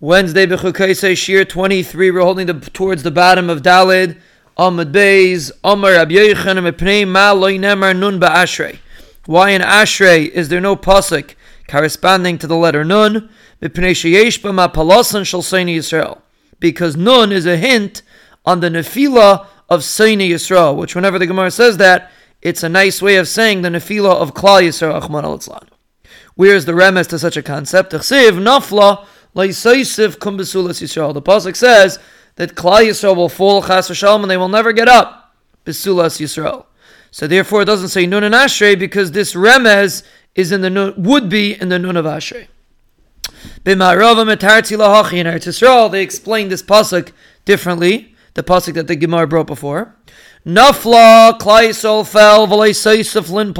Wednesday, Bechukaisei Shiur 23, we're holding the, towards the bottom of Dalid. Amud Beis, Amar Yochanan, Mepnei Ma Loi Nemar Nun Ba'ashrei. Why in Ashrei is there no pasuk corresponding to the letter Nun? Mepnei Sheyesh B'ma Palasan Shal Seini Yisrael. Because Nun is a hint on the Nefila of Seini Yisrael, which whenever the Gemara says that, it's a nice way of saying the Nefila of Klal Yisrael, Achman al Where is the remes to such a concept? Chsiv Nafla Yisrael. The Pasuk says that Klal Yisrael will fall Chas v'shalom and they will never get up. Besulas Yisrael. So therefore it doesn't say Nun and Ashrei because this remez is in the nun, would be in the Nun of Ashrei. Metarti lahachi in Eretz Yisrael, they explain this pasuk differently, the pasuk that the Gemara brought before. Nafla klaisol fell v'leisaisif lin.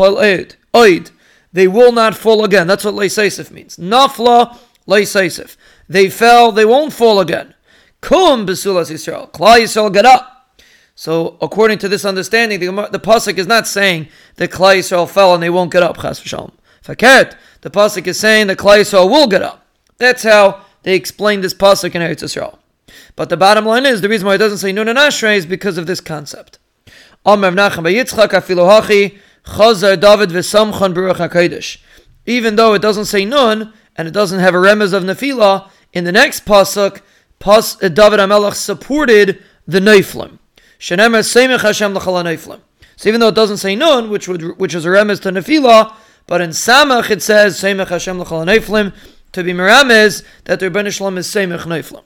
Oid. They will not fall again. That's what leisaisif means. Nafla leisaisif. They fell, they won't fall again. Kum besulas Yisrael. Klal Yisrael get up. So, according to this understanding, the, the pasuk is not saying that Klal Yisrael fell and they won't get up. Chas v'shalom. Faket. The pasuk is saying that Klal Yisrael will get up. That's how they explain this pasuk in Eretz Yisrael. But the bottom line is the reason why it doesn't say Nun and Ashrei is because of this concept. David. Even though it doesn't say Nun and it doesn't have a remez of Nefila, in the next pasuk, pas, uh, David Amelech supported the Neiflim. Shenemer Hashem L'Chala Neiflim. So even though it doesn't say Nun, which would which is a remez to Nefila, but in Samach it says Semich Hashem L'Chala Neiflim to be Meramez that the Rebbeinu Shalom is Semich Neiflim.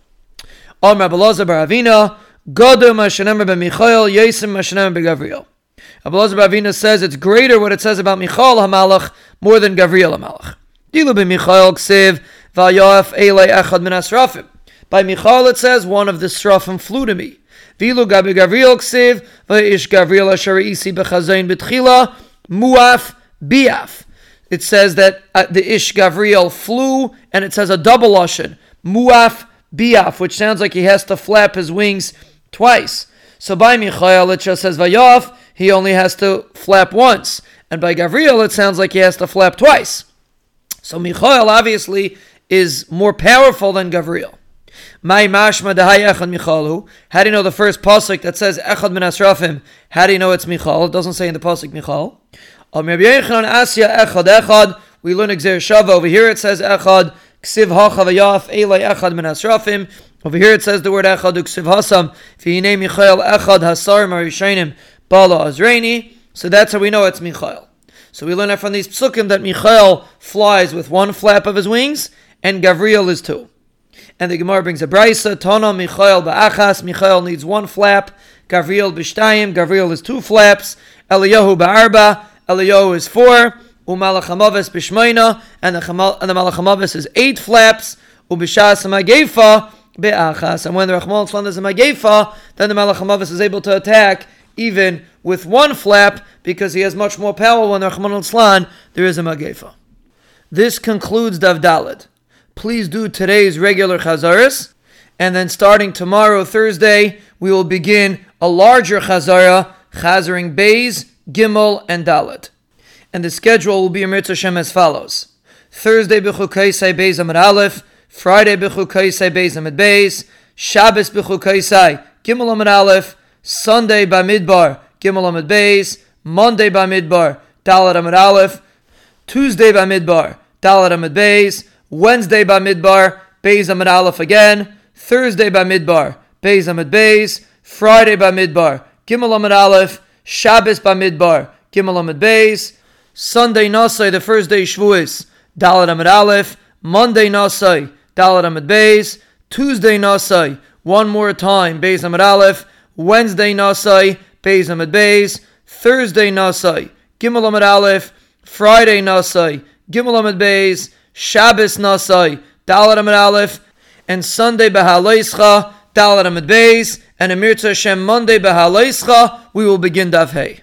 Amr Abelazar Baravina Godom Hashanemer ben Michael Yesim Hashanemer ben Gavriel. Abelazar Baravina says it's greater what it says about Michael Hamalach more than Gavriel Hamalach. Dilu ben Michael Ksiv Vayaf Echad min Asrafim. By Michael it says one of the Srafim flew to me. Vilu Gabi Gavriel Ksiv Vayish Gavriel Asher Isi Betchila Muaf Biaf. It says that uh, the Ish Gavriel flew, and it says a double lashon Muaf Biaf, which sounds like he has to flap his wings twice. So by Michael, it just says Vayaf, he only has to flap once. And by Gavriel, it sounds like he has to flap twice. So Michael obviously is more powerful than Gavriel. My mashma echad Michalu. How do you know the first pasuk that says echad min asrafim? How do you know it's Michal? It doesn't say in the pasuk Michal. Asya echad echad. We learn Exer Shava. Over here it says echad. Ksiv hachavayaf elay echad min asrafim. Over here it says the word echad uksiv hasam. V'hinei Michael echad hasar marishainim bala azreini. So that's how we know it's michal. So we learn that from these psukim that Michael flies with one flap of his wings and Gavriel is two. And the Gemara brings a brisa, Tono Michael ba'achas, Michael needs one flap, Gavriel b'shtayim, Gavriel is two flaps, Eliyahu ba'arba, Eliyahu is four, Umalachamavis b'shmeina, and the, and the Malachamavis is eight flaps, Ubishas Magefa be'achas. And when the Rachman Tzlan is a Magefa, then the Malachamavis is able to attack even with one flap because he has much more power when the Rachman Tzlan there is a Magefa. This concludes Davdalad. Please do today's regular Chazaris, and then starting tomorrow, Thursday, we will begin a larger Chazara, Chazaring Beis, Gimel, and Dalet. And the schedule will be Amir Hashem as follows. Thursday B'chukaisai Beis Amid Aleph, Friday B'chukaisai Beis Amid Beis, Shabbos B'chukaisai Gimel Amid Aleph, Sunday Bamidbar Gimel Amid Beis, Monday Bamidbar Dalet Amid Aleph, Tuesday Bamidbar Dalet Amid Beis, Wednesday Bamidbar Beis Amid Aleph again, Thursday Bamidbar Beis Amid Beis, Friday Bamidbar Gimel Amid Aleph, Shabbos Bamidbar Gimel Amid Beis, Sunday Nasai, the first day Shavuos, Dalet Amid Aleph. Monday Nasai, Dalet Amid Beis. Tuesday Nasai, one more time, Beis Amid Aleph. Wednesday Nasai, Beis Amid Beis. Thursday Nasai, Gimel Amid Aleph. Friday Nasai, Gimel Amid Beis. Shabbos Nasai, Dalet Amid Aleph. And Sunday Behaleischa, Dalet Amid Beis. And Amir Hashem Monday Behaleischa, we will begin Daf Hey.